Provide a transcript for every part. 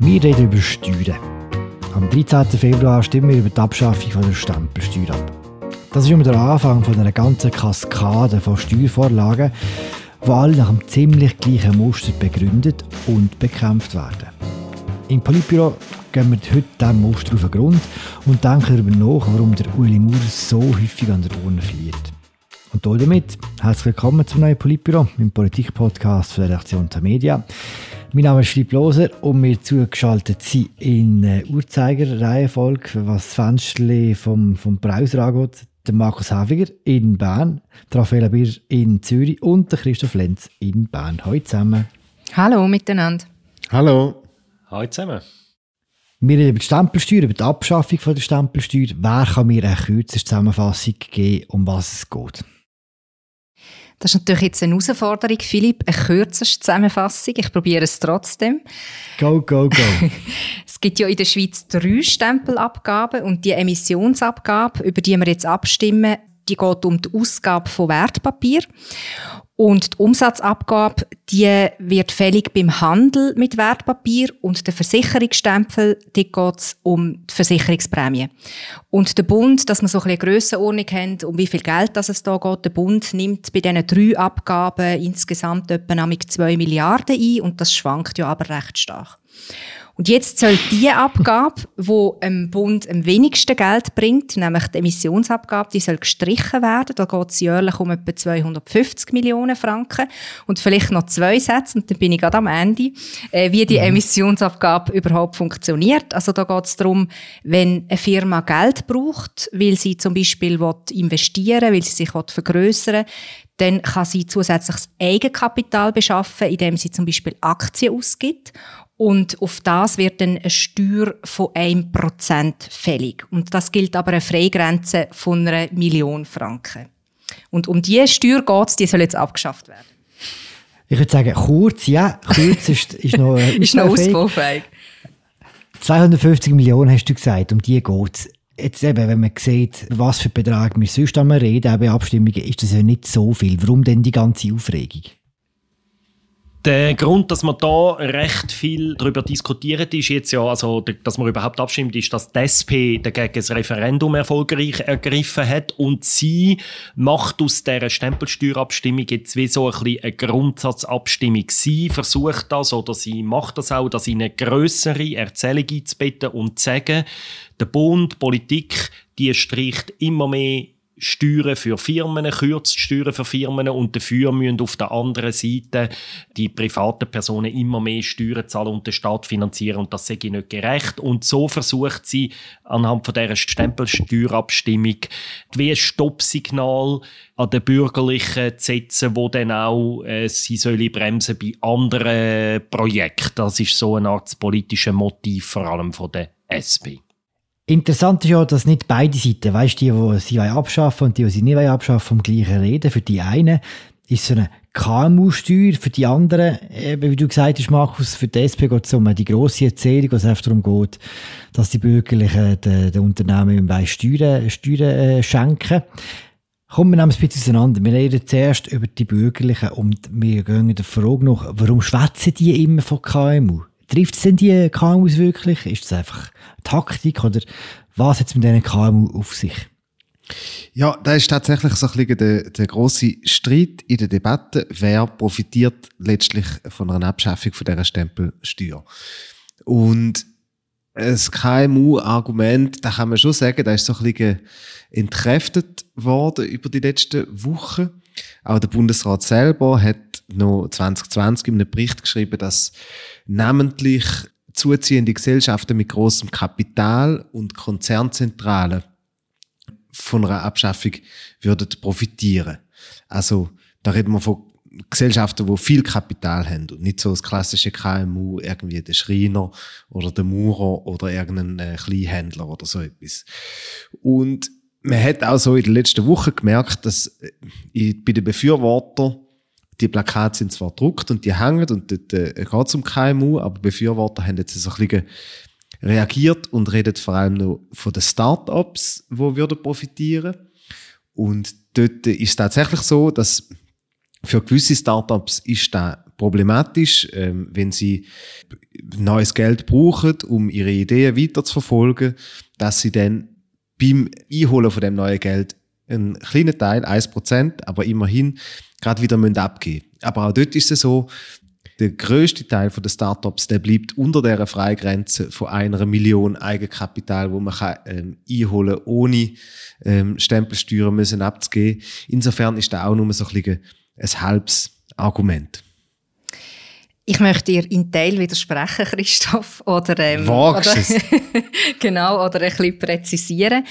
Wir reden über Steuern. Am 13. Februar stimmen wir über die Abschaffung der Stempelsteuer ab. Das ist immer der Anfang von einer ganzen Kaskade von Steuervorlagen, die alle nach einem ziemlich gleichen Muster begründet und bekämpft werden. Im Politbüro gehen wir heute diesem Muster auf den Grund und denken darüber nach, warum der Uli Maurer so häufig an der Urne verliert. Und damit herzlich willkommen zum neuen Politbüro, im Politikpodcast der Redaktion der Media. Mein Name ist Philipp Loser und wir zugeschaltet sind in äh, Uhrzeiger-Reihenfolge, was das Fenster vom, vom Browser angeht. Der Markus Häfiger in Bern, der Raffaella Bier in Zürich und der Christoph Lenz in Bern. Hallo zusammen. Hallo miteinander. Hallo. Hallo zusammen. Wir reden über die Stempelsteuer, über die Abschaffung von der Stempelsteuer. Wer kann mir eine kürzeste Zusammenfassung geben, um was es geht? Das ist natürlich jetzt eine Herausforderung, Philipp. Eine kürzeste Zusammenfassung. Ich probiere es trotzdem. Go, go, go. es gibt ja in der Schweiz drei Stempelabgaben und die Emissionsabgabe, über die wir jetzt abstimmen, die geht um die Ausgabe von Wertpapier. Und die Umsatzabgabe, die wird fällig beim Handel mit Wertpapier und der Versicherungsstempel, die geht es um die Versicherungsprämie. Und der Bund, dass wir so ein bisschen Grössenordnung haben, um wie viel Geld das es da geht, der Bund nimmt bei diesen drei Abgaben insgesamt etwa 2 Milliarden ein und das schwankt ja aber recht stark. Und jetzt soll die Abgabe, wo dem Bund am wenigsten Geld bringt, nämlich die Emissionsabgabe, die soll gestrichen werden. Da geht es jährlich um etwa 250 Millionen Franken. Und vielleicht noch zwei Sätze, und dann bin ich gerade am Ende, äh, wie die mhm. Emissionsabgabe überhaupt funktioniert. Also da geht es darum, wenn eine Firma Geld braucht, weil sie zum Beispiel investieren will, weil sie sich vergrößern dann kann sie zusätzliches Eigenkapital beschaffen, indem sie zum Beispiel Aktien ausgibt. Und auf das wird dann eine Steuer von 1% fällig. Und das gilt aber eine Freigrenze von einer Million Franken. Und um diese Steuer geht es, die soll jetzt abgeschafft werden. Ich würde sagen, kurz, ja, kurz ist, ist noch, äh, ist noch ausbaufähig. 250 Millionen hast du gesagt, um die geht es. Jetzt eben, wenn man sieht, was für Betrag wir sonst einmal reden, auch bei Abstimmungen, ist das ja nicht so viel. Warum denn die ganze Aufregung? Der Grund, dass man da recht viel darüber diskutiert, ist jetzt ja, also, dass man überhaupt abstimmt, ist, dass die SP dagegen das Referendum erfolgreich ergriffen hat und sie macht aus dieser Stempelsteuerabstimmung jetzt wie so ein bisschen eine Grundsatzabstimmung. Sie versucht das oder sie macht das auch, dass in eine grössere Erzählung einzubetten und zu sagen, der Bund, Politik, die streicht immer mehr Steuern für Firmen, kürzt Steuern für Firmen und dafür müssen auf der anderen Seite die privaten Personen immer mehr Steuern zahlen und den Staat finanzieren und das sei nicht gerecht. Und so versucht sie anhand von dieser Stempelsteuerabstimmung wie ein Stoppsignal an den Bürgerlichen zu setzen, wo dann auch äh, sie sollen bremsen bei anderen Projekten. Das ist so eine Art politisches Motiv vor allem von der SP. Interessant ist ja, dass nicht beide Seiten, weißt die, die sie abschaffen und die, die sie nicht abschaffen, vom gleichen reden. Für die einen ist so eine KMU-Steuer, für die anderen, eben, wie du gesagt hast, Markus, für die SP geht es um die grosse Erzählung, wo es darum geht, dass die Bürgerlichen den, den Unternehmen Steuern, Steuern äh, schenken. Kommen wir ein bisschen auseinander. Wir reden zuerst über die Bürgerlichen und wir gehen der Frage nach, warum schwätzen die immer von KMU? Trifft es denn die KMUs wirklich? Ist es einfach Taktik oder was hat es mit diesen KMU auf sich? Ja, da ist tatsächlich so ein bisschen der, der große Streit in der Debatte. Wer profitiert letztlich von einer Abschaffung von dieser Stempelsteuer? Und das KMU-Argument, da kann man schon sagen, da ist so ein bisschen entkräftet worden über die letzten Wochen. Auch der Bundesrat selber hat noch 2020 in einem Bericht geschrieben, dass namentlich zuziehende Gesellschaften mit großem Kapital und Konzernzentralen von einer Abschaffung würden profitieren. Also da reden wir von Gesellschaften, die viel Kapital haben und nicht so das klassische KMU, irgendwie der Schreiner oder der Maurer oder irgendein äh, Kleinhändler oder so etwas. Und man hat auch so in den letzten Wochen gemerkt, dass äh, bei den Befürwortern die Plakate sind zwar gedruckt und die hängen und dort äh, geht zum KMU, aber Befürworter haben jetzt so ein bisschen reagiert und reden vor allem noch von den Start-ups, die würden profitieren. Und dort ist es tatsächlich so, dass für gewisse Startups ist das problematisch, ähm, wenn sie neues Geld brauchen, um ihre Ideen weiter zu verfolgen, dass sie dann beim Einholen von dem neuen Geld einen kleinen Teil, 1%, aber immerhin gerade wieder abgeben müssen. Aber auch dort ist es so, der größte Teil der Startups, der bleibt unter der Freigrenze von einer Million Eigenkapital, wo man kann, ähm, einholen kann, ohne ähm, Stempelsteuern müssen abzugeben. Insofern ist da auch nur so ein, bisschen ein halbes Argument. Ich möchte dir in Teil widersprechen, Christoph, oder, ähm, oder genau, oder ein bisschen präzisieren.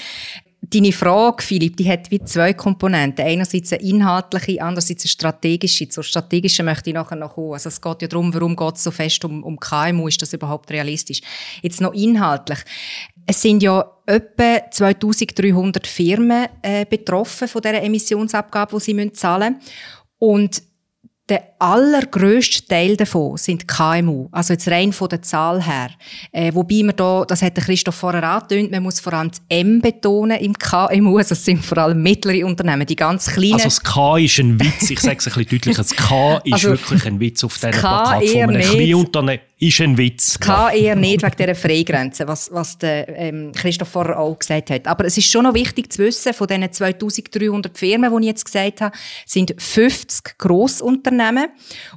Deine Frage, Philipp, die hat wie zwei Komponenten. Einerseits eine inhaltliche, andererseits eine strategische. Zur strategischen möchte ich nachher noch kommen. Also es geht ja darum, warum geht es so fest um, um KMU? Ist das überhaupt realistisch? Jetzt noch inhaltlich. Es sind ja etwa 2300 Firmen äh, betroffen von dieser Emissionsabgabe, die sie zahlen müssen. Und der allergrößte Teil davon sind KMU, also jetzt rein von der Zahl her. Äh, wobei man da, das hat der Christoph vorher angetönt, man muss vor allem das M betonen im KMU, also es sind vor allem mittlere Unternehmen, die ganz kleinen. Also das K ist ein Witz, ich sage es ein bisschen deutlicher, das K ist also, wirklich ein Witz auf dieser Plattform. Ein Kleinunternehmen ist ein Witz. Kann eher nicht wegen dieser Freigrenze, was, was der, ähm, Christoph vorher auch gesagt hat. Aber es ist schon noch wichtig zu wissen, von diesen 2300 Firmen, die ich jetzt gesagt habe, sind 50 Grossunternehmen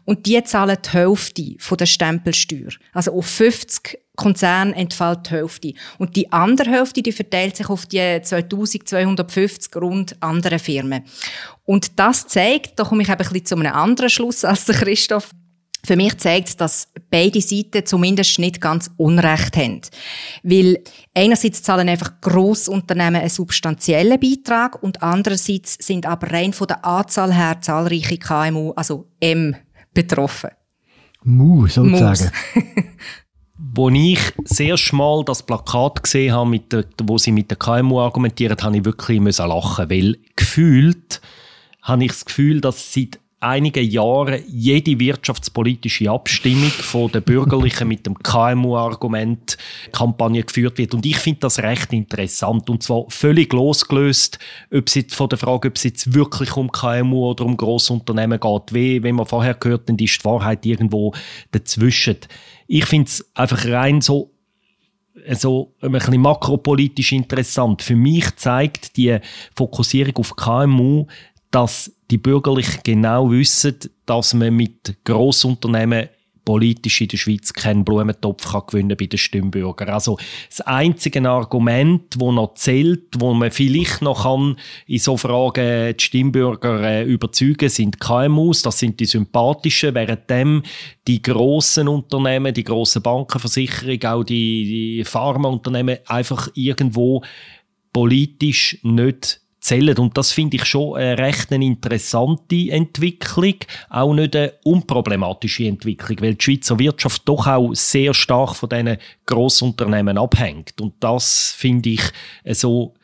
und die zahlen die Hälfte von der Stempelsteuer. Also auf 50 Konzerne entfällt die Hälfte. Und die andere Hälfte, die verteilt sich auf die 2250 rund anderen Firmen. Und das zeigt, da komme ich ein bisschen zu einem anderen Schluss als der Christoph, für mich zeigt es, dass beide Seiten zumindest nicht ganz Unrecht haben. Weil einerseits zahlen einfach Grossunternehmen einen substanziellen Beitrag und andererseits sind aber rein von der Anzahl her zahlreiche KMU, also M, betroffen. Mu, sozusagen. Wo ich sehr schmal das Plakat gesehen habe, mit der, wo sie mit der KMU argumentiert, habe ich wirklich lachen weil gefühlt habe ich das Gefühl, dass seit einigen Jahren jede wirtschaftspolitische Abstimmung von den Bürgerlichen mit dem KMU-Argument Kampagne geführt wird. Und ich finde das recht interessant. Und zwar völlig losgelöst ob es jetzt von der Frage, ob es jetzt wirklich um KMU oder um Grossunternehmen geht. Wie, wenn man vorher gehört, dann ist die Wahrheit irgendwo dazwischen. Ich finde es einfach rein so so ein bisschen makropolitisch interessant. Für mich zeigt die Fokussierung auf KMU, dass die Bürgerlichen genau wissen, dass man mit Grossunternehmen politisch in der Schweiz keinen Blumentopf kann gewinnen bei den Stimmbürgern. Also das einzige Argument, wo noch zählt, wo man vielleicht noch kann in so Fragen die Stimmbürger äh, überzeugen, sind KMUs. Das sind die sympathischen, währenddem die grossen Unternehmen, die grossen Bankenversicherungen, auch die, die Pharmaunternehmen einfach irgendwo politisch nicht zählen. Und das finde ich schon eine recht interessante Entwicklung, auch nicht eine unproblematische Entwicklung, weil die Schweizer Wirtschaft doch auch sehr stark von diesen Grossunternehmen abhängt. Und das finde ich so,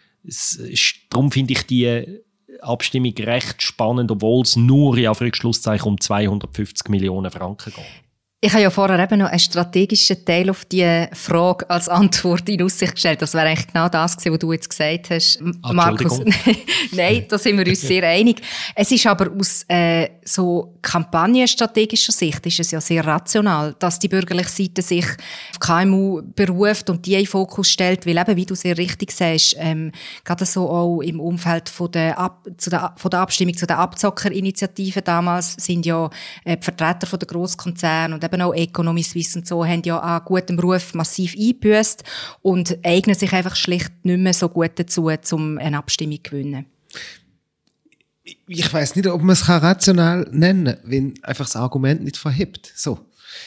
darum finde ich die Abstimmung recht spannend, obwohl es nur in Anführungszeichen um 250 Millionen Franken geht. Ich habe ja vorher eben noch einen strategischen Teil auf diese Frage als Antwort in Aussicht gestellt. Das wäre eigentlich genau das gewesen, was du jetzt gesagt hast, ah, Markus. Nein, da sind wir uns sehr einig. Es ist aber aus äh, so kampagnenstrategischer Sicht ist es ja sehr rational, dass die bürgerliche Seite sich auf KMU beruft und die in Fokus stellt, weil eben, wie du sehr richtig sagst, ähm, gerade so auch im Umfeld von der, Ab zu der, von der Abstimmung zu der Abzockerinitiative damals sind ja äh, die Vertreter von der Grosskonzerne und eben auch Economy Suisse und so, haben ja an gutem Ruf massiv eingebüßt und eignen sich einfach schlicht nicht mehr so gut dazu, um eine Abstimmung zu gewinnen. Ich weiß nicht, ob man es rational nennen kann, wenn einfach das Argument nicht verhebt. So.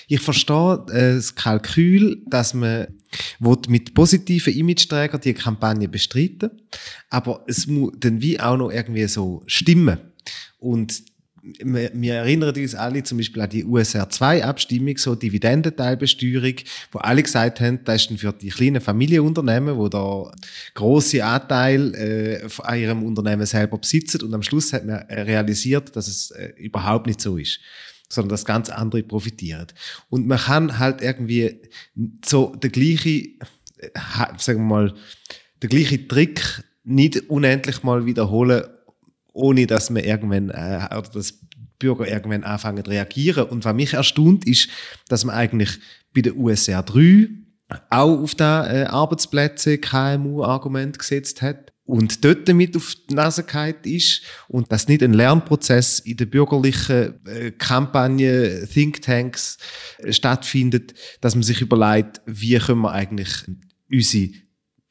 Ich verstehe äh, das Kalkül, dass man mit positiven Image-Trägern die Kampagne bestreiten aber es muss dann wie auch noch irgendwie so stimmen. Und wir erinnern uns alle zum Beispiel an die USR2-Abstimmung, so Dividendenteilbesteuerung, wo alle gesagt haben, das ist für die kleinen Familienunternehmen, wo da große Anteil äh, an ihrem Unternehmen selber besitzen und am Schluss hat man realisiert, dass es äh, überhaupt nicht so ist sondern dass ganz andere profitieren. Und man kann halt irgendwie so der gleiche, äh, sagen wir mal, der gleiche Trick nicht unendlich mal wiederholen ohne dass man irgendwann äh, oder das Bürger irgendwann anfangen zu reagieren. Und was mich erstaunt, ist, dass man eigentlich bei der USR 3 auch auf da äh, Arbeitsplätze KMU-Argument gesetzt hat und dort mit auf die Nase ist und dass nicht ein Lernprozess in der bürgerlichen äh, Kampagne, Thinktanks äh, stattfindet, dass man sich überlegt, wie können wir eigentlich unsere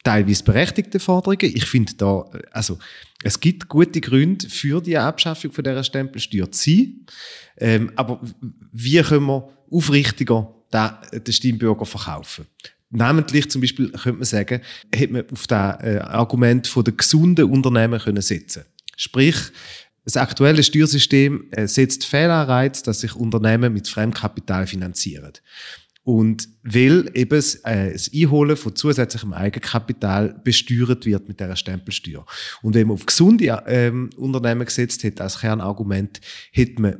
teilweise berechtigten Forderungen, ich finde da, also es gibt gute Gründe für die Abschaffung von dieser Stempelsteuer zu sein, ähm, aber wie können wir aufrichtiger den Stimmbürger verkaufen? Namentlich zum Beispiel könnte man sagen, hätte man auf das äh, Argument von der gesunden Unternehmen können setzen. Sprich, das aktuelle Steuersystem äh, setzt Fehlanreiz, dass sich Unternehmen mit Fremdkapital finanzieren. Und weil eben äh, das Einholen von zusätzlichem Eigenkapital besteuert wird mit dieser Stempelsteuer. Und wenn man auf gesunde ähm, Unternehmen gesetzt hätte als Kernargument, hätte man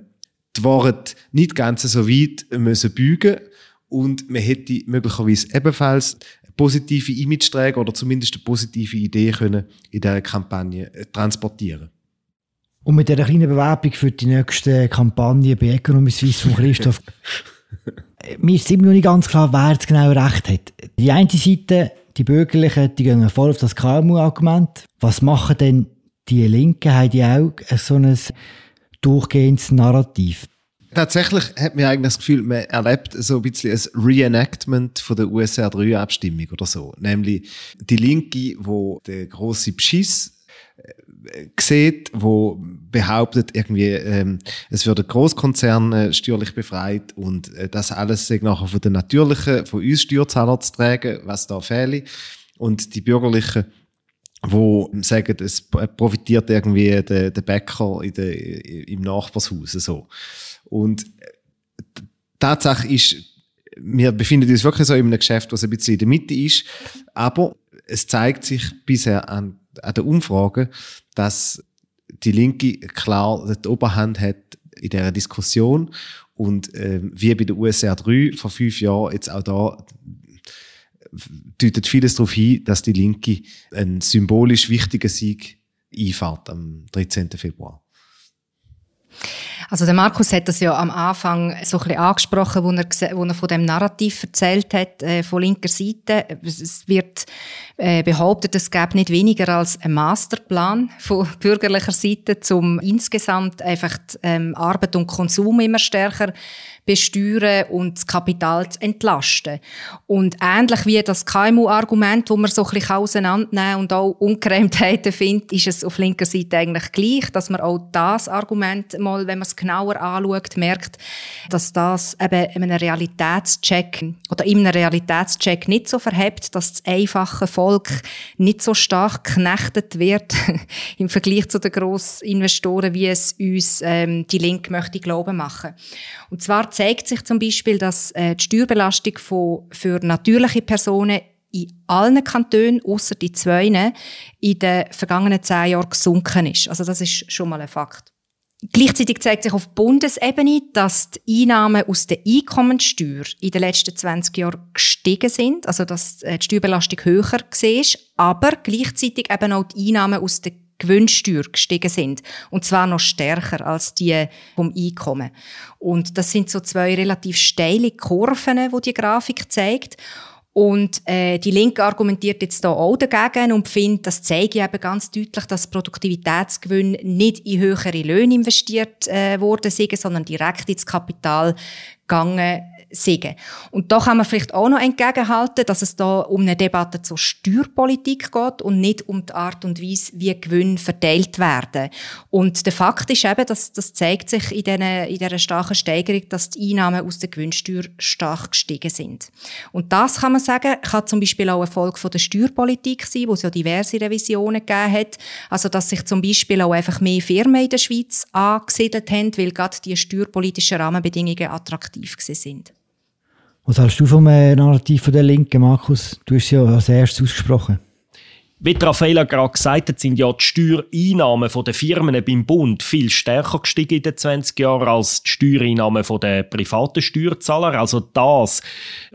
die Worte nicht ganz so weit müssen bügen und man hätte möglicherweise ebenfalls positive Image-Träger oder zumindest eine positive Idee können in dieser Kampagne äh, transportieren Und mit dieser kleinen Bewerbung für die nächste Kampagne bei Economy Suisse von Christoph, mir ist immer noch nicht ganz klar, wer jetzt genau recht hat. Die eine Seite, die Bürgerlichen, die gehen voll auf das KMU-Argument. Was machen denn die Linken? Haben die auch so ein durchgehendes Narrativ? Tatsächlich hat man eigentlich das Gefühl, man erlebt so ein bisschen ein Reenactment von der USR 3-Abstimmung oder so. Nämlich die Linke, wo der große Beschiss sieht, wo behauptet, irgendwie, ähm, es würde Großkonzern äh, steuerlich befreit und äh, das alles sei nachher von den natürlichen, von uns Steuerzahlern zu tragen, was da fehle. Und die Bürgerlichen, wo sagen, es profitiert irgendwie der, der Bäcker in der, im Nachbarshaus, so. Und äh, Tatsache ist, wir befinden uns wirklich so in einem Geschäft, was ein bisschen in der Mitte ist, aber es zeigt sich bisher an, an der Umfrage, dass die Linke klar die Oberhand hat in dieser Diskussion und äh, wie bei der USR 3 vor fünf Jahren jetzt auch da deutet vieles darauf hin, dass die Linke einen symbolisch wichtigen Sieg einfährt am 13. Februar. Also der Markus hat das ja am Anfang so ein bisschen angesprochen, wo er, wo er von dem Narrativ erzählt hat, äh, von linker Seite. Es wird äh, behauptet, es gäbe nicht weniger als einen Masterplan von bürgerlicher Seite, um insgesamt einfach die, ähm, Arbeit und Konsum immer stärker besteuern und das Kapital zu entlasten. Und ähnlich wie das KMU-Argument, wo man so ein bisschen auseinandernehmen und auch Ungereimtheiten findet, ist es auf linker Seite eigentlich gleich, dass man auch das Argument mal, wenn man es genauer anschaut, merkt, dass das eben in einem Realitätscheck oder in einem Realitätscheck nicht so verhebt, dass das einfache Volk nicht so stark geknechtet wird im Vergleich zu den Grossinvestoren, wie es uns ähm, die Linke möchte glauben machen. Und zwar zeigt sich zum Beispiel, dass äh, die Steuerbelastung von, für natürliche Personen in allen Kantonen, außer die zwei, in den vergangenen zehn Jahren gesunken ist. Also das ist schon mal ein Fakt. Gleichzeitig zeigt sich auf Bundesebene, dass die Einnahmen aus der Einkommensteuer in den letzten 20 Jahren gestiegen sind, also dass äh, die Steuerbelastung höher war, aber gleichzeitig eben auch die Einnahmen aus der Gewinnsteuer gestiegen sind. Und zwar noch stärker als die vom Einkommen. Und das sind so zwei relativ steile Kurven, wo die, die Grafik zeigt. Und äh, die Linke argumentiert jetzt da auch dagegen und findet, das zeige eben ganz deutlich, dass Produktivitätsgewinn nicht in höhere Löhne investiert äh, worden sind, sondern direkt ins Kapital gegangen sagen. Und da kann man vielleicht auch noch entgegenhalten, dass es da um eine Debatte zur Steuerpolitik geht und nicht um die Art und Weise, wie Gewinne verteilt werden. Und der Fakt ist eben, dass das zeigt sich in, diesen, in dieser starken Steigerung, dass die Einnahmen aus der Gewinnsteuer stark gestiegen sind. Und das kann man sagen, kann zum Beispiel auch eine Folge von der Steuerpolitik sein, wo es ja diverse Revisionen gegeben hat. Also, dass sich zum Beispiel auch einfach mehr Firmen in der Schweiz angesiedelt haben, weil gerade die steuerpolitischen Rahmenbedingungen attraktiv sind. Was hältst du vom äh, Narrativ der Linken, Markus? Du hast es ja als erstes ausgesprochen. Wie Raffaella gerade gesagt hat, sind ja die Steuereinnahmen der Firmen beim Bund viel stärker gestiegen in den 20 Jahren als die Steuereinnahmen der privaten Steuerzahler. Also das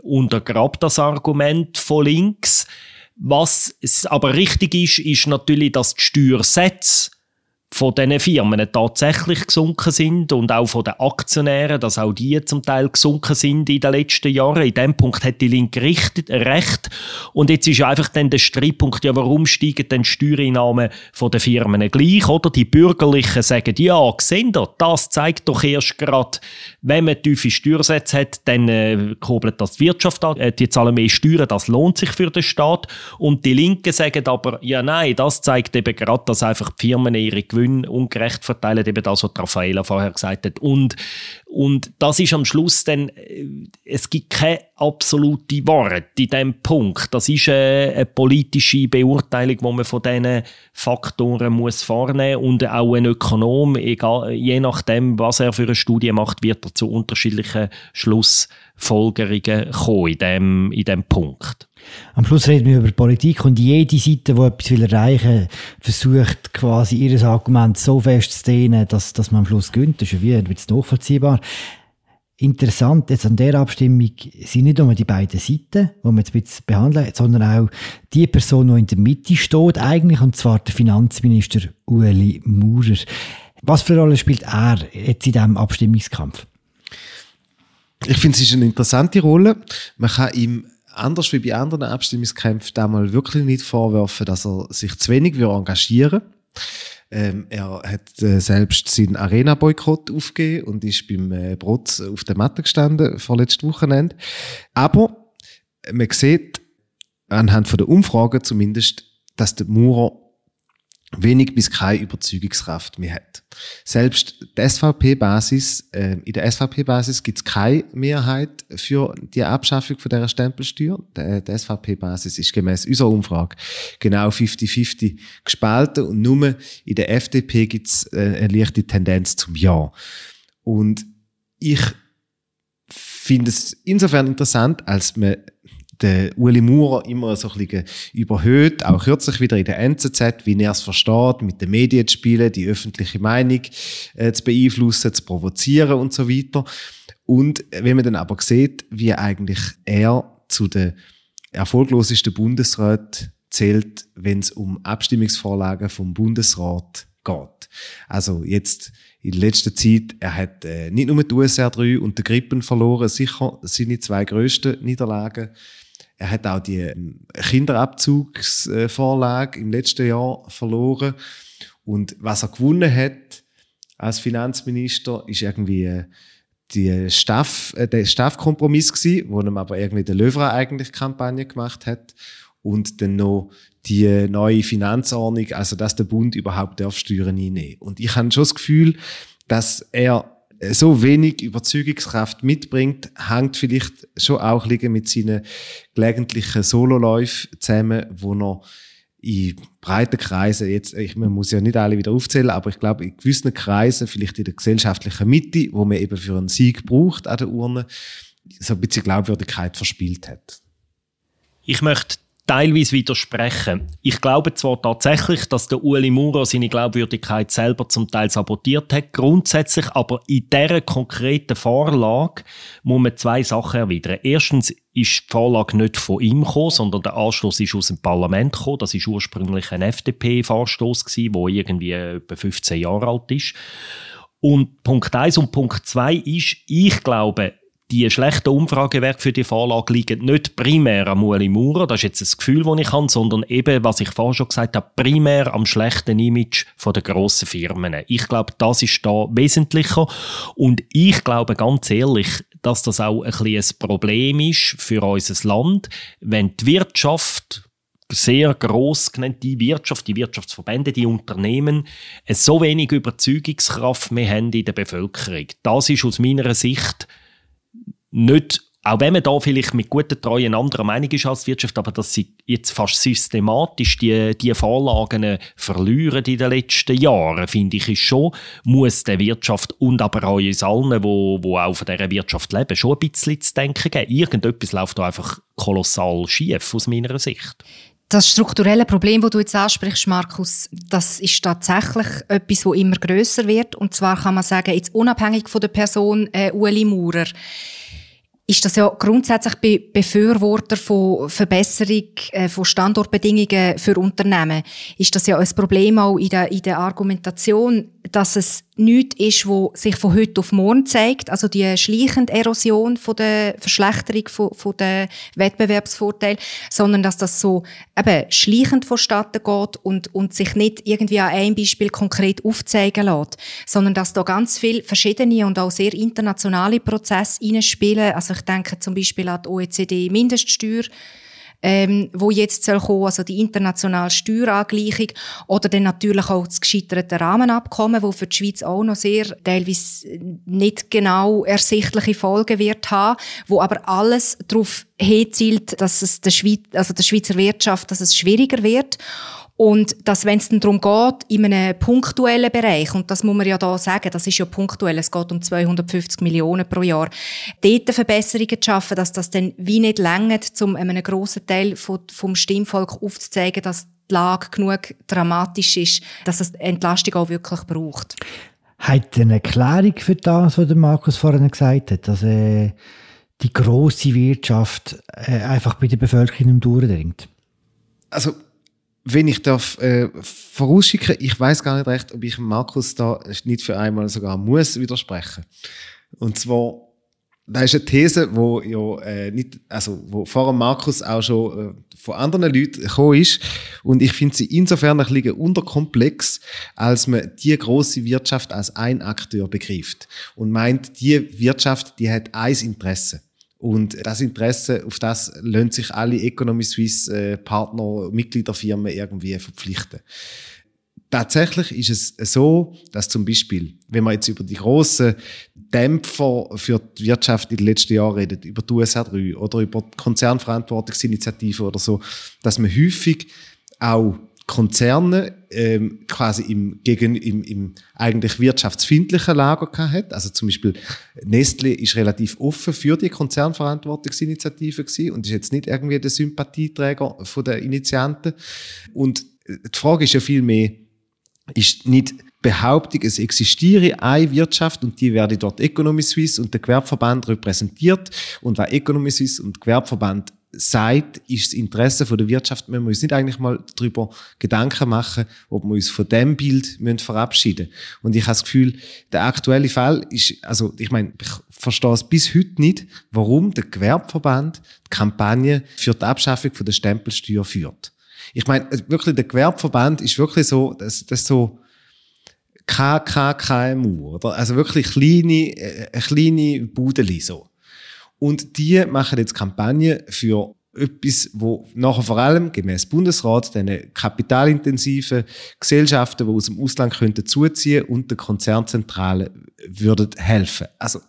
untergrabt das Argument von links. Was aber richtig ist, ist natürlich, dass die Steuersätze von diesen Firmen tatsächlich gesunken sind und auch von den Aktionären, dass auch die zum Teil gesunken sind in den letzten Jahren. In dem Punkt hat die Linke richtig, recht. Und jetzt ist einfach dann der Streitpunkt, ja, warum steigen denn die Steuereinnahmen von den Firmen gleich, oder? Die Bürgerlichen sagen, ja, sehen ihr, das zeigt doch erst gerade, wenn man tiefe Steuersätze hat, dann äh, kurbelt das die Wirtschaft an, äh, die zahlen mehr Steuern, das lohnt sich für den Staat. Und die Linken sagen aber, ja, nein, das zeigt eben gerade, dass einfach die Firmen ihre Gewinn ungerecht verteilen, eben das, was Raffaella vorher gesagt hat. Und, und das ist am Schluss dann, äh, es gibt keine absolute Wahrheit in diesem Punkt. Das ist eine, eine politische Beurteilung, die man von diesen Faktoren muss vornehmen und auch ein Ökonom, egal, je nachdem, was er für eine Studie macht, wird er zu unterschiedlichen Schlussfolgerungen kommen in diesem in dem Punkt. Am Schluss reden wir über Politik und jede Seite, die etwas erreichen will, versucht quasi ihr Argument so fest zu dehnen, dass, dass man am Schluss gönnt. Das ist ja wie ein bisschen nachvollziehbar. Interessant jetzt an der Abstimmung sind nicht nur die beiden Seiten, die wir jetzt ein bisschen behandeln, sondern auch die Person, die in der Mitte steht eigentlich, und zwar der Finanzminister Ueli Maurer. Was für eine Rolle spielt er jetzt in diesem Abstimmungskampf? Ich finde, es ist eine interessante Rolle. Man kann ihm anders wie bei anderen Abstimmungskämpfen damals wirklich nicht vorwerfen, dass er sich zu wenig engagieren ähm, er hat äh, selbst seinen Arena-Boykott aufgegeben und ist beim äh, Brotz auf der Matte gestanden, vorletztes Wochenende. Aber man sieht anhand von der Umfragen zumindest, dass der Maurer wenig bis keine Überzeugungskraft mehr hat. Selbst die SVP-Basis, äh, in der SVP-Basis gibt es keine Mehrheit für die Abschaffung von dieser Stempelsteuer. Die, die SVP-Basis ist gemäß unserer Umfrage genau 50-50 gespalten und nur in der FDP gibt es äh, eine leichte Tendenz zum Ja. Und ich finde es insofern interessant, als man der Uli Maurer immer so ein bisschen überhöht, auch kürzlich wieder in der NZZ, wie er es versteht, mit den Medien zu spielen, die öffentliche Meinung äh, zu beeinflussen, zu provozieren und so weiter. Und wenn man dann aber sieht, wie eigentlich er zu den erfolglosesten Bundesräten zählt, wenn es um Abstimmungsvorlagen vom Bundesrat geht. Also jetzt in letzter Zeit, er hat äh, nicht nur die USR 3 und die Grippen verloren, sicher seine zwei grössten Niederlagen er hat auch die ähm, Kinderabzugsvorlage im letzten Jahr verloren. Und was er gewonnen hat als Finanzminister, ist irgendwie äh, die Staff, äh, der Staffkompromiss gewesen, wo ihm aber irgendwie der Löwra eigentlich Kampagne gemacht hat. Und dann noch die neue Finanzordnung, also dass der Bund überhaupt darf Steuern einnehmen. Und ich habe schon das Gefühl, dass er so wenig Überzeugungskraft mitbringt, hängt vielleicht schon auch liegen mit seinen gelegentlichen Sololäufen zusammen, wo er in breiten Kreisen, jetzt, ich, man muss ja nicht alle wieder aufzählen, aber ich glaube, in gewissen Kreisen, vielleicht in der gesellschaftlichen Mitte, wo man eben für einen Sieg braucht an der Urne, so ein bisschen Glaubwürdigkeit verspielt hat. Ich möchte teilweise widersprechen. Ich glaube zwar tatsächlich, dass der Uli Maurer seine Glaubwürdigkeit selber zum Teil sabotiert hat, grundsätzlich, aber in dieser konkreten Vorlage muss man zwei Sachen erwidern. Erstens ist die Vorlage nicht von ihm gekommen, sondern der Anschluss ist aus dem Parlament gekommen. Das ist ursprünglich ein FDP-Vorstoß gewesen, der irgendwie etwa 15 Jahre alt ist. Und Punkt eins und Punkt zwei ist, ich glaube, die schlechten Umfragewerte für die Vorlage liegen nicht primär am Ueli Maurer, das ist jetzt das Gefühl, das ich habe, sondern eben, was ich vorher schon gesagt habe, primär am schlechten Image der grossen Firmen. Ich glaube, das ist da wesentlicher und ich glaube ganz ehrlich, dass das auch ein, ein Problem ist für unser Land, wenn die Wirtschaft sehr gross genannte Wirtschaft, die Wirtschaftsverbände, die Unternehmen, so wenig Überzeugungskraft mehr haben in der Bevölkerung. Das ist aus meiner Sicht nicht, auch wenn man da vielleicht mit guter Treue anderer Meinung ist als die Wirtschaft, aber dass sie jetzt fast systematisch die, die Vorlagen verlieren in den letzten Jahren, finde ich, ist schon, muss der Wirtschaft und aber auch uns allen, wo, wo auch von dieser Wirtschaft leben, schon ein bisschen zu denken geben. Irgendetwas läuft da einfach kolossal schief aus meiner Sicht. Das strukturelle Problem, das du jetzt ansprichst, Markus, das ist tatsächlich etwas, das immer größer wird. Und zwar kann man sagen, jetzt unabhängig von der Person äh, Ueli Maurer, ist das ja grundsätzlich bei Befürworter von Verbesserung äh, von Standortbedingungen für Unternehmen, ist das ja ein Problem auch in der, in der Argumentation, dass es nichts ist, wo sich von heute auf morgen zeigt, also die schleichende Erosion von der Verschlechterung von, von der Wettbewerbsvorteil, sondern dass das so eben schleichend vonstatten geht und, und sich nicht irgendwie an einem Beispiel konkret aufzeigen lässt, sondern dass da ganz viele verschiedene und auch sehr internationale Prozesse hineinspielen. Also ich denke zum Beispiel an die OECD-Mindeststeuer, ähm, wo jetzt soll kommen, also die internationale Steuerangleichung oder dann natürlich auch das gescheiterte Rahmenabkommen, wo für die Schweiz auch noch sehr teilweise nicht genau ersichtliche Folgen wird haben, wo aber alles darauf hinzielt, dass es der, Schweiz, also der Schweizer Wirtschaft, dass es schwieriger wird und dass, wenn es dann darum geht, in einem punktuellen Bereich, und das muss man ja da sagen, das ist ja punktuell, es geht um 250 Millionen pro Jahr, dort Verbesserungen zu schaffen, dass das dann wie nicht längert, um einem grossen Teil vom Stimmvolk aufzuzeigen, dass die Lage genug dramatisch ist, dass es Entlastung auch wirklich braucht. Hat eine Erklärung für das, was Markus vorhin gesagt hat, dass äh, die grosse Wirtschaft äh, einfach bei der Bevölkerung durchdringt? Also wenn ich darf äh, vorausschicken, ich weiß gar nicht recht, ob ich Markus da nicht für einmal sogar muss widersprechen. Und zwar, da ist eine These, wo ja äh, nicht, also wo vor Markus auch schon äh, von anderen Leuten gekommen ist. Und ich finde sie insofern ein bisschen unterkomplex, als man die große Wirtschaft als ein Akteur begreift und meint, die Wirtschaft, die hat ein Interesse. Und das Interesse, auf das lassen sich alle Economy Suisse äh, Partner, Mitgliederfirmen irgendwie verpflichten. Tatsächlich ist es so, dass zum Beispiel, wenn man jetzt über die grossen Dämpfer für die Wirtschaft in den letzten Jahren redet, über die USA 3 oder über die Konzernverantwortungsinitiative oder so, dass man häufig auch Konzerne ähm, quasi im, gegen, im, im eigentlich wirtschaftsfindlichen Lager hat. Also zum Beispiel Nestle ist relativ offen für die Konzernverantwortungsinitiative gewesen und ist jetzt nicht irgendwie der Sympathieträger von der Initianten. Und die Frage ist ja viel mehr, ist nicht Behauptung, es existiere eine Wirtschaft und die werde dort Economy Suisse und der Gewerbeverband repräsentiert und weil Economy Suisse und Gewerbeverband sagt, ist das Interesse der Wirtschaft, wir müssen uns nicht eigentlich mal darüber Gedanken machen, ob wir uns von dem Bild müssen verabschieden Und ich habe das Gefühl, der aktuelle Fall ist, also ich meine, ich verstehe es bis heute nicht, warum der Gewerbeverband die Kampagne für die Abschaffung der Stempelsteuer führt. Ich meine, wirklich, der Gewerbeverband ist wirklich so, das, das so, KKKMU, oder? Also wirklich kleine, äh, kleine Budeli, so. Und die machen jetzt Kampagne für etwas, wo nachher vor allem gemäß Bundesrat den kapitalintensiven Gesellschaften, die aus dem Ausland könnten zuziehen und der Konzernzentrale würden helfen. Also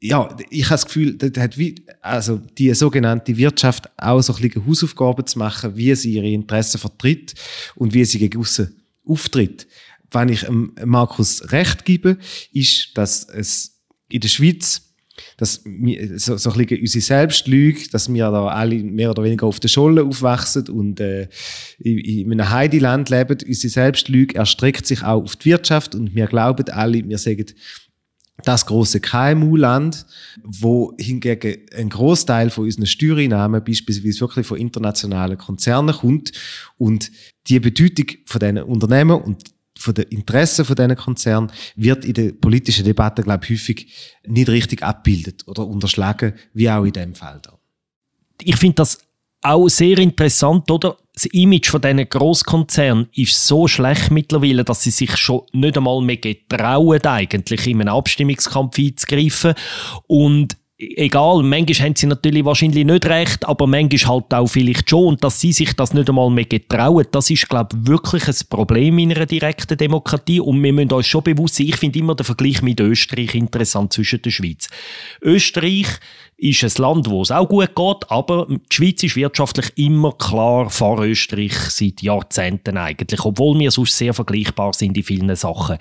ja, ich habe das Gefühl, das hat wie, also die sogenannte Wirtschaft auch so ein bisschen Hausaufgaben zu machen, wie sie ihre Interessen vertritt und wie sie gegen aussen auftritt. Wenn ich Markus recht gebe, ist, dass es in der Schweiz dass wir, so, so ein bisschen unsere Selbstlüge, dass wir da alle mehr oder weniger auf der Scholle aufwachsen und äh, in, in einem Heideland leben. Unsere Selbstlüge erstreckt sich auch auf die Wirtschaft und wir glauben alle, wir sagen, das große KMU-Land, wo hingegen ein Großteil von unseren Steuereinnahmen beispielsweise wirklich von internationalen Konzernen kommt und die Bedeutung von diesen Unternehmen und von den Interessen von diesen Konzernen wird in der politischen Debatte, glaube ich, häufig nicht richtig abbildet oder unterschlagen, wie auch in dem Fall da. Ich finde das auch sehr interessant, oder? Das Image von diesen Grosskonzernen ist so schlecht mittlerweile, dass sie sich schon nicht einmal mehr getrauen, eigentlich in einen Abstimmungskampf einzugreifen. Und egal, manchmal haben sie natürlich wahrscheinlich nicht recht, aber manchmal halt auch vielleicht schon. Und dass sie sich das nicht einmal mehr getrauen, das ist, glaube ich, wirklich ein Problem in einer direkten Demokratie. Und wir müssen uns schon bewusst sein, ich finde immer den Vergleich mit Österreich interessant zwischen der Schweiz. Österreich ist ein Land, wo es auch gut geht, aber die Schweiz ist wirtschaftlich immer klar vor Österreich seit Jahrzehnten eigentlich, obwohl wir sonst sehr vergleichbar sind in vielen Sachen.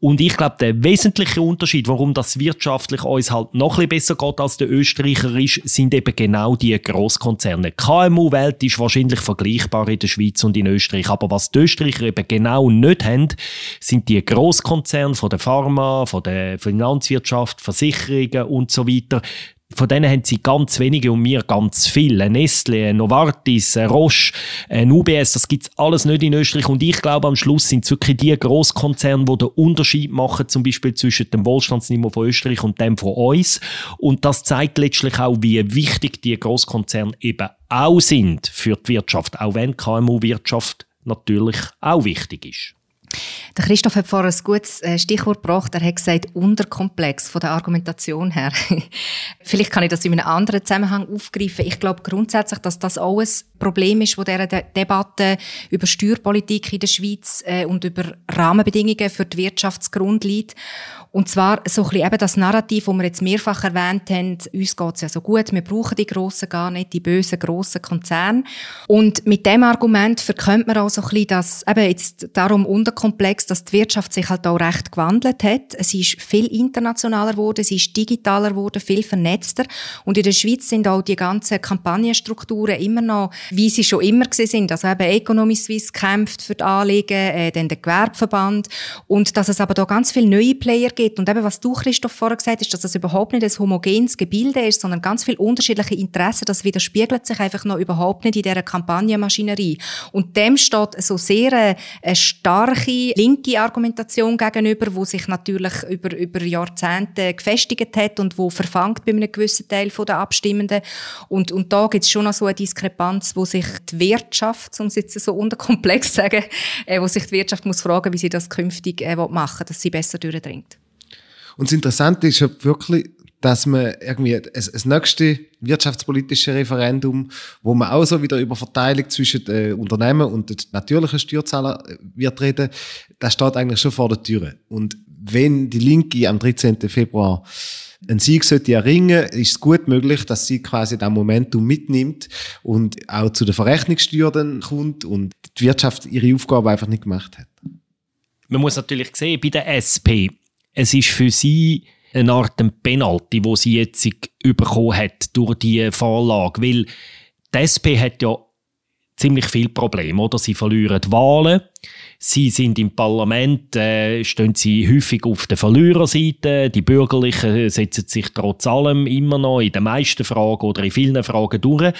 Und ich glaube, der wesentliche Unterschied, warum das wirtschaftlich uns halt noch ein bisschen besser geht als der Österreicher ist, sind eben genau die Großkonzerne. KMU-Welt ist wahrscheinlich vergleichbar in der Schweiz und in Österreich, aber was die Österreicher eben genau nicht haben, sind die Großkonzerne von der Pharma, von der Finanzwirtschaft, Versicherungen und so weiter von denen haben sie ganz wenige und mir ganz viele. Nestle, ein Novartis, ein Roche, ein UBS, das gibt es alles nicht in Österreich. Und ich glaube, am Schluss sind es wirklich die Grosskonzerne, die den Unterschied machen, zum Beispiel zwischen dem Wohlstandsniveau von Österreich und dem von uns. Und das zeigt letztlich auch, wie wichtig die Grosskonzerne eben auch sind für die Wirtschaft, auch wenn KMU-Wirtschaft natürlich auch wichtig ist. Der Christoph hat vorher ein gutes äh, Stichwort gebracht. Er hat gesagt, unterkomplex von der Argumentation her. Vielleicht kann ich das in einem anderen Zusammenhang aufgreifen. Ich glaube grundsätzlich, dass das auch ein Problem ist, wo dieser De Debatte über Steuerpolitik in der Schweiz äh, und über Rahmenbedingungen für die Wirtschaftsgrund liegt. Und zwar so ein bisschen eben das Narrativ, das wir jetzt mehrfach erwähnt haben, uns geht es ja so gut, wir brauchen die grossen gar nicht, die bösen grossen Konzerne. Und mit dem Argument verkömmt man auch so ein bisschen, dass eben jetzt darum unterkomplex, dass die Wirtschaft sich halt auch recht gewandelt hat. Sie ist viel internationaler geworden, sie ist digitaler geworden, viel vernetzter. Und in der Schweiz sind auch die ganzen Kampagnenstrukturen immer noch, wie sie schon immer sind. Also eben Economy Suisse kämpft für die Anliegen, äh, dann der Gewerbeverband. Und dass es aber da ganz viele neue Player gibt. Und eben, was du, Christoph, vorher gesagt hast, dass das überhaupt nicht ein homogenes Gebilde ist, sondern ganz viele unterschiedliche Interessen, das widerspiegelt sich einfach noch überhaupt nicht in dieser Kampagnenmaschinerie. Und dem steht so sehr eine, eine starke linke Argumentation gegenüber, wo sich natürlich über, über Jahrzehnte gefestigt hat und wo verfangt bei einem gewissen Teil der Abstimmenden. Und, und da gibt es schon noch so eine Diskrepanz, wo sich die Wirtschaft, um es jetzt so unterkomplex zu sagen, äh, wo sich die Wirtschaft muss fragen, wie sie das künftig äh, machen dass sie besser durchdringt. Und das Interessante ist ja wirklich, dass man irgendwie das, das nächste wirtschaftspolitische Referendum, wo man auch so wieder über Verteilung zwischen den Unternehmen und den natürlichen Steuerzahler äh, wird reden, das steht eigentlich schon vor der Tür. Und wenn die Linke am 13. Februar einen Sieg sollte erringen, ist es gut möglich, dass sie quasi das Momentum mitnimmt und auch zu der Verrechnungssteuer dann kommt und die Wirtschaft ihre Aufgabe einfach nicht gemacht hat. Man muss natürlich sehen, bei der SP, es ist für sie eine Art Penalty, wo sie jetzt bekommen hat durch die Vorlage, weil die SP hat ja ziemlich viele Probleme, oder? Sie verlieren die Wahlen, sie sind im Parlament, äh, stehen sie häufig auf der Verliererseite, die Bürgerlichen setzen sich trotz allem immer noch in den meisten Fragen oder in vielen Fragen durch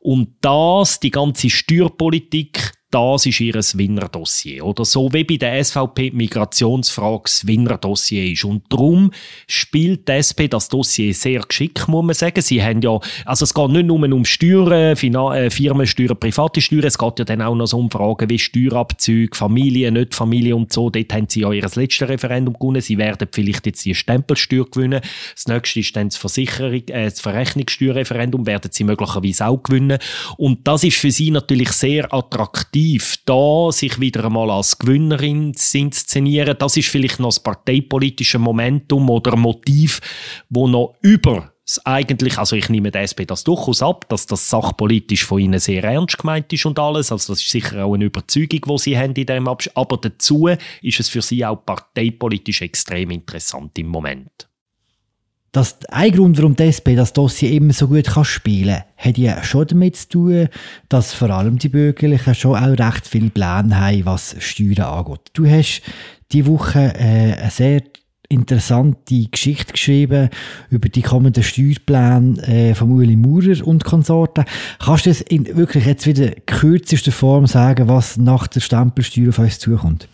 und das, die ganze Steuerpolitik, das ist ihr Winnerdossier. Oder so wie bei der SVP die Migrationsfrage das Winnerdossier ist. Und darum spielt die SP das Dossier sehr geschickt, muss man sagen. Sie haben ja, also es geht nicht nur um Steuern, Fina äh, Firmensteuern, private Steuern, es geht ja dann auch noch so um Fragen wie Steuerabzüge, Familie, nicht Familie und so. Dort haben sie ja ihr letztes Referendum gewonnen. Sie werden vielleicht jetzt die Stempelsteuer gewinnen. Das nächste ist dann das, Versicherung, äh, das Verrechnungssteuerreferendum, werden sie möglicherweise auch gewinnen. Und das ist für sie natürlich sehr attraktiv Motiv, da sich wieder einmal als Gewinnerin zu inszenieren, das ist vielleicht noch das parteipolitische Momentum oder Motiv, wo noch über das eigentlich, also ich nehme der SP das durchaus ab, dass das sachpolitisch von ihnen sehr ernst gemeint ist und alles, also das ist sicher auch eine Überzeugung, die sie haben in diesem Abschluss, aber dazu ist es für sie auch parteipolitisch extrem interessant im Moment dass ein Grund, warum die SP das Dossier immer so gut kann spielen kann, hat ja schon damit zu tun, dass vor allem die Bürgerlichen schon auch recht viele Pläne haben, was Steuern angeht. Du hast diese Woche äh, eine sehr interessante Geschichte geschrieben über die kommenden Steuerpläne äh, von Ueli Maurer und Konsorten. Kannst du das in wirklich jetzt wieder kürzester Form sagen, was nach der Stempelsteuer auf uns zukommt?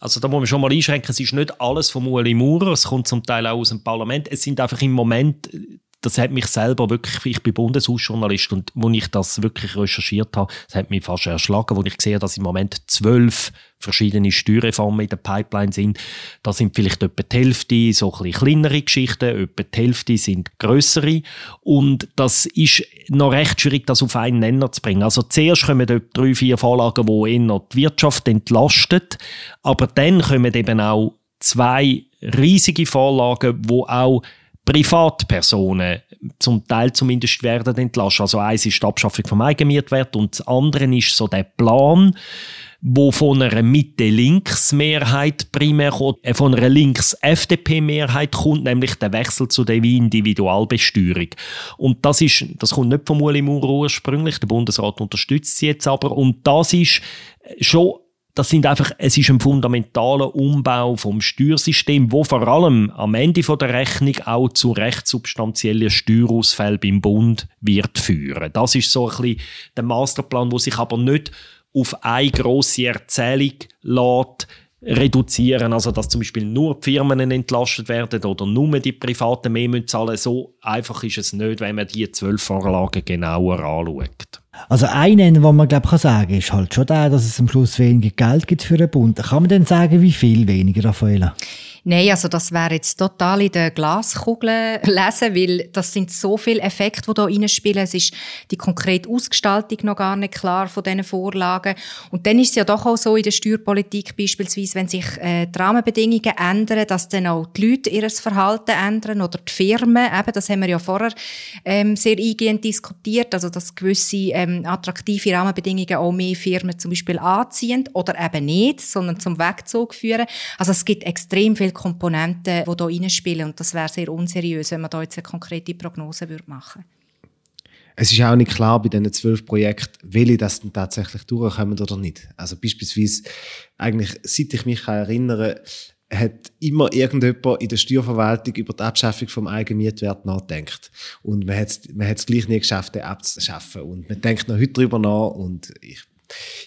Also da muss man schon mal einschränken, es ist nicht alles von Ueli Maurer, es kommt zum Teil auch aus dem Parlament. Es sind einfach im Moment das hat mich selber wirklich, ich bin Bundeshausjournalist und wo ich das wirklich recherchiert habe, das hat mich fast erschlagen, wo ich sehe, dass im Moment zwölf verschiedene Steuerreformen in der Pipeline sind. Da sind vielleicht etwa die Hälfte so ein kleinere Geschichten, etwa die Hälfte sind größere und das ist noch recht schwierig, das auf einen Nenner zu bringen. Also zuerst kommen dort drei, vier Vorlagen, die eher die Wirtschaft entlasten, aber dann kommen eben auch zwei riesige Vorlagen, wo auch Privatpersonen zum Teil zumindest werden entlassen. Also eins ist die Abschaffung vom Eigenmietwert und das andere ist so der Plan, wo von einer Mitte-Links-Mehrheit primär kommt, äh, von einer Links-FDP-Mehrheit kommt, nämlich der Wechsel zu der Individualbesteuerung. Und das ist, das kommt nicht von Uli Maurer ursprünglich, der Bundesrat unterstützt sie jetzt aber, und das ist schon das sind einfach, es ist ein fundamentaler Umbau vom Steuersystem, wo vor allem am Ende von der Rechnung auch zu recht substanziellen Steuerausfällen beim Bund wird führen. Das ist so ein bisschen der Masterplan, wo sich aber nicht auf eine grosse Erzählung lässt, reduzieren, also dass zum Beispiel nur die Firmen entlastet werden oder nur die Privaten mehr müssen zahlen. So einfach ist es nicht, wenn man die zwölf Vorlagen genauer anschaut. Also ein Ende, was man glaube kann sagen, ist halt schon der, dass es am Schluss weniger Geld gibt für den Bund. Kann man denn sagen, wie viel weniger, Raffaella? Nein, also das wäre jetzt total in der Glaskugel lesen, weil das sind so viele Effekte, die da reinspielen. Es ist die konkrete Ausgestaltung noch gar nicht klar von diesen Vorlagen. Und dann ist es ja doch auch so in der Steuerpolitik beispielsweise, wenn sich äh, die Rahmenbedingungen ändern, dass dann auch die Leute ihr Verhalten ändern oder die Firmen. Eben, das haben wir ja vorher ähm, sehr eingehend diskutiert, also dass gewisse ähm, attraktive Rahmenbedingungen auch mehr Firmen zum Beispiel anziehen oder eben nicht, sondern zum Wegzug führen. Also es gibt extrem viel Komponenten, die hier reinspielen. Und das wäre sehr unseriös, wenn man da jetzt eine konkrete Prognose würde machen es ist auch nicht klar bei diesen zwölf Projekten, welche das denn tatsächlich durchkommen oder nicht. Also beispielsweise, eigentlich, seit ich mich erinnere, hat immer irgendjemand in der Steuerverwaltung über die Abschaffung vom Eigenmietwert nachdenkt. Und man hat es gleich nie geschafft, den abzuschaffen. Und man denkt noch heute darüber nach und ich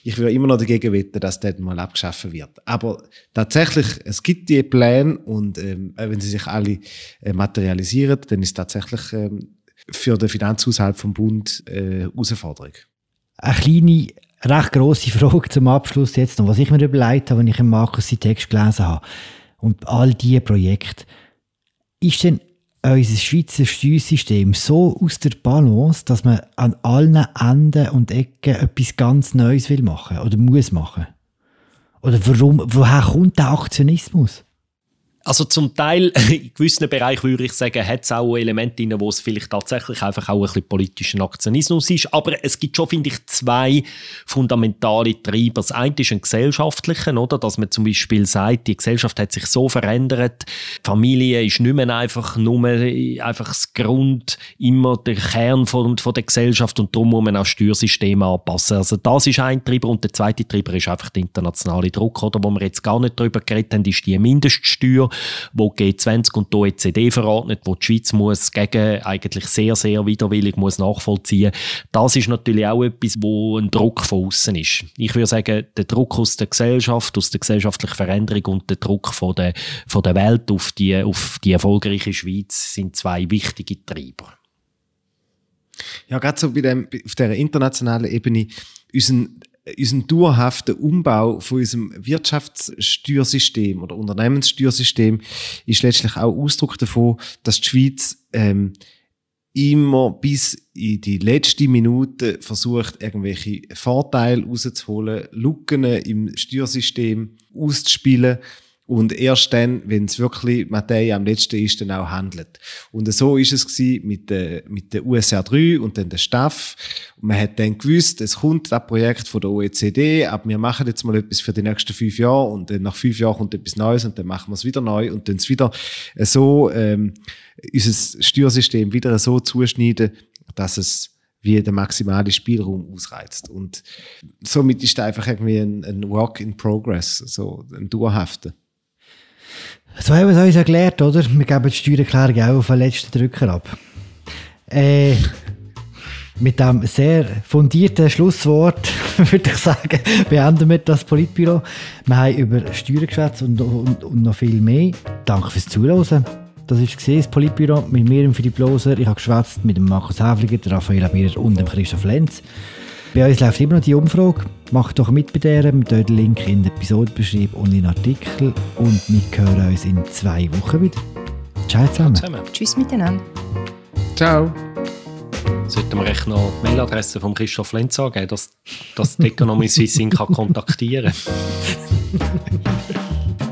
ich würde immer noch dagegen wetten, dass das mal abgeschaffen wird. Aber tatsächlich, es gibt die Pläne und ähm, wenn sie sich alle äh, materialisieren, dann ist tatsächlich ähm, für den Finanzhaushalt vom Bund äh, Herausforderung. Eine kleine, recht grosse Frage zum Abschluss jetzt noch, was ich mir überlegt habe, wenn ich Markus Text gelesen habe und all diese Projekte. Ist denn unser Schweizer Steuersystem so aus der Balance, dass man an allen Enden und Ecken etwas ganz Neues will machen oder muss machen? Oder warum, woher kommt der Aktionismus? Also zum Teil, in gewissen Bereichen würde ich sagen, hat es auch Elemente drin, wo es vielleicht tatsächlich einfach auch ein bisschen politischen Aktionismus ist. Aber es gibt schon, finde ich, zwei fundamentale Treiber. Das eine ist ein gesellschaftlicher, oder? Dass man zum Beispiel sagt, die Gesellschaft hat sich so verändert, die Familie ist nicht mehr einfach nur einfach das Grund, immer der Kern von, von der Gesellschaft und darum muss man auch Steuersysteme anpassen. Also das ist ein Treiber und der zweite Treiber ist einfach der internationale Druck, oder? Wo wir jetzt gar nicht darüber geredet haben, ist die Mindeststeuer wo G20 und die OECD verordnet, wo die Schweiz muss gegen eigentlich sehr, sehr widerwillig muss nachvollziehen. Das ist natürlich auch etwas, wo ein Druck von außen ist. Ich würde sagen, der Druck aus der Gesellschaft, aus der gesellschaftlichen Veränderung und der Druck von der, von der Welt auf die, auf die erfolgreiche Schweiz sind zwei wichtige Treiber. Ja, gerade so bei dem, auf der internationalen Ebene, unseren unseren dauerhaften Umbau von unserem Wirtschaftssteuersystem oder Unternehmenssteuersystem ist letztlich auch Ausdruck davon, dass die Schweiz ähm, immer bis in die letzte Minute versucht, irgendwelche Vorteile rauszuholen, Lücken im Steuersystem auszuspielen und erst dann, wenn es wirklich Matthäi am letzten ist, dann auch handelt. Und so ist es mit der, mit der USR 3 und dann der Staff. Und man hat dann gewusst, es kommt das Projekt von der OECD, aber wir machen jetzt mal etwas für die nächsten fünf Jahre und dann nach fünf Jahren kommt etwas Neues und dann machen wir es wieder neu und dann es wieder so, ähm, unser Steuersystem wieder so zuschneiden, dass es wie der maximale Spielraum ausreizt. Und somit ist da einfach irgendwie ein, ein Work in Progress, so ein dauerhafter. So haben wir es uns erklärt, oder? Wir geben die Steuererklärung auch auf den letzten Drücker ab. Äh, mit diesem sehr fundierten Schlusswort würde ich sagen, beenden wir das Politbüro. Wir haben über Steuern geschwätzt und, und, und, noch viel mehr. Danke fürs Zuhören. Das war das Politbüro mit mir, Philipp Loser. Ich habe geschwätzt mit dem Markus Häfliger, Raphael Abier und dem Christoph Lenz. Bei uns läuft immer noch die Umfrage. Macht doch mit bei der. Wir den Link in der Episodenbeschreibung und in den Artikel. Und wir hören uns in zwei Wochen wieder. Ciao zusammen. zusammen. Tschüss miteinander. Ciao. Sollten wir echt noch die Mailadresse von Christoph Lenz angeben, dass, dass die Economy Swiss ihn kontaktieren kann?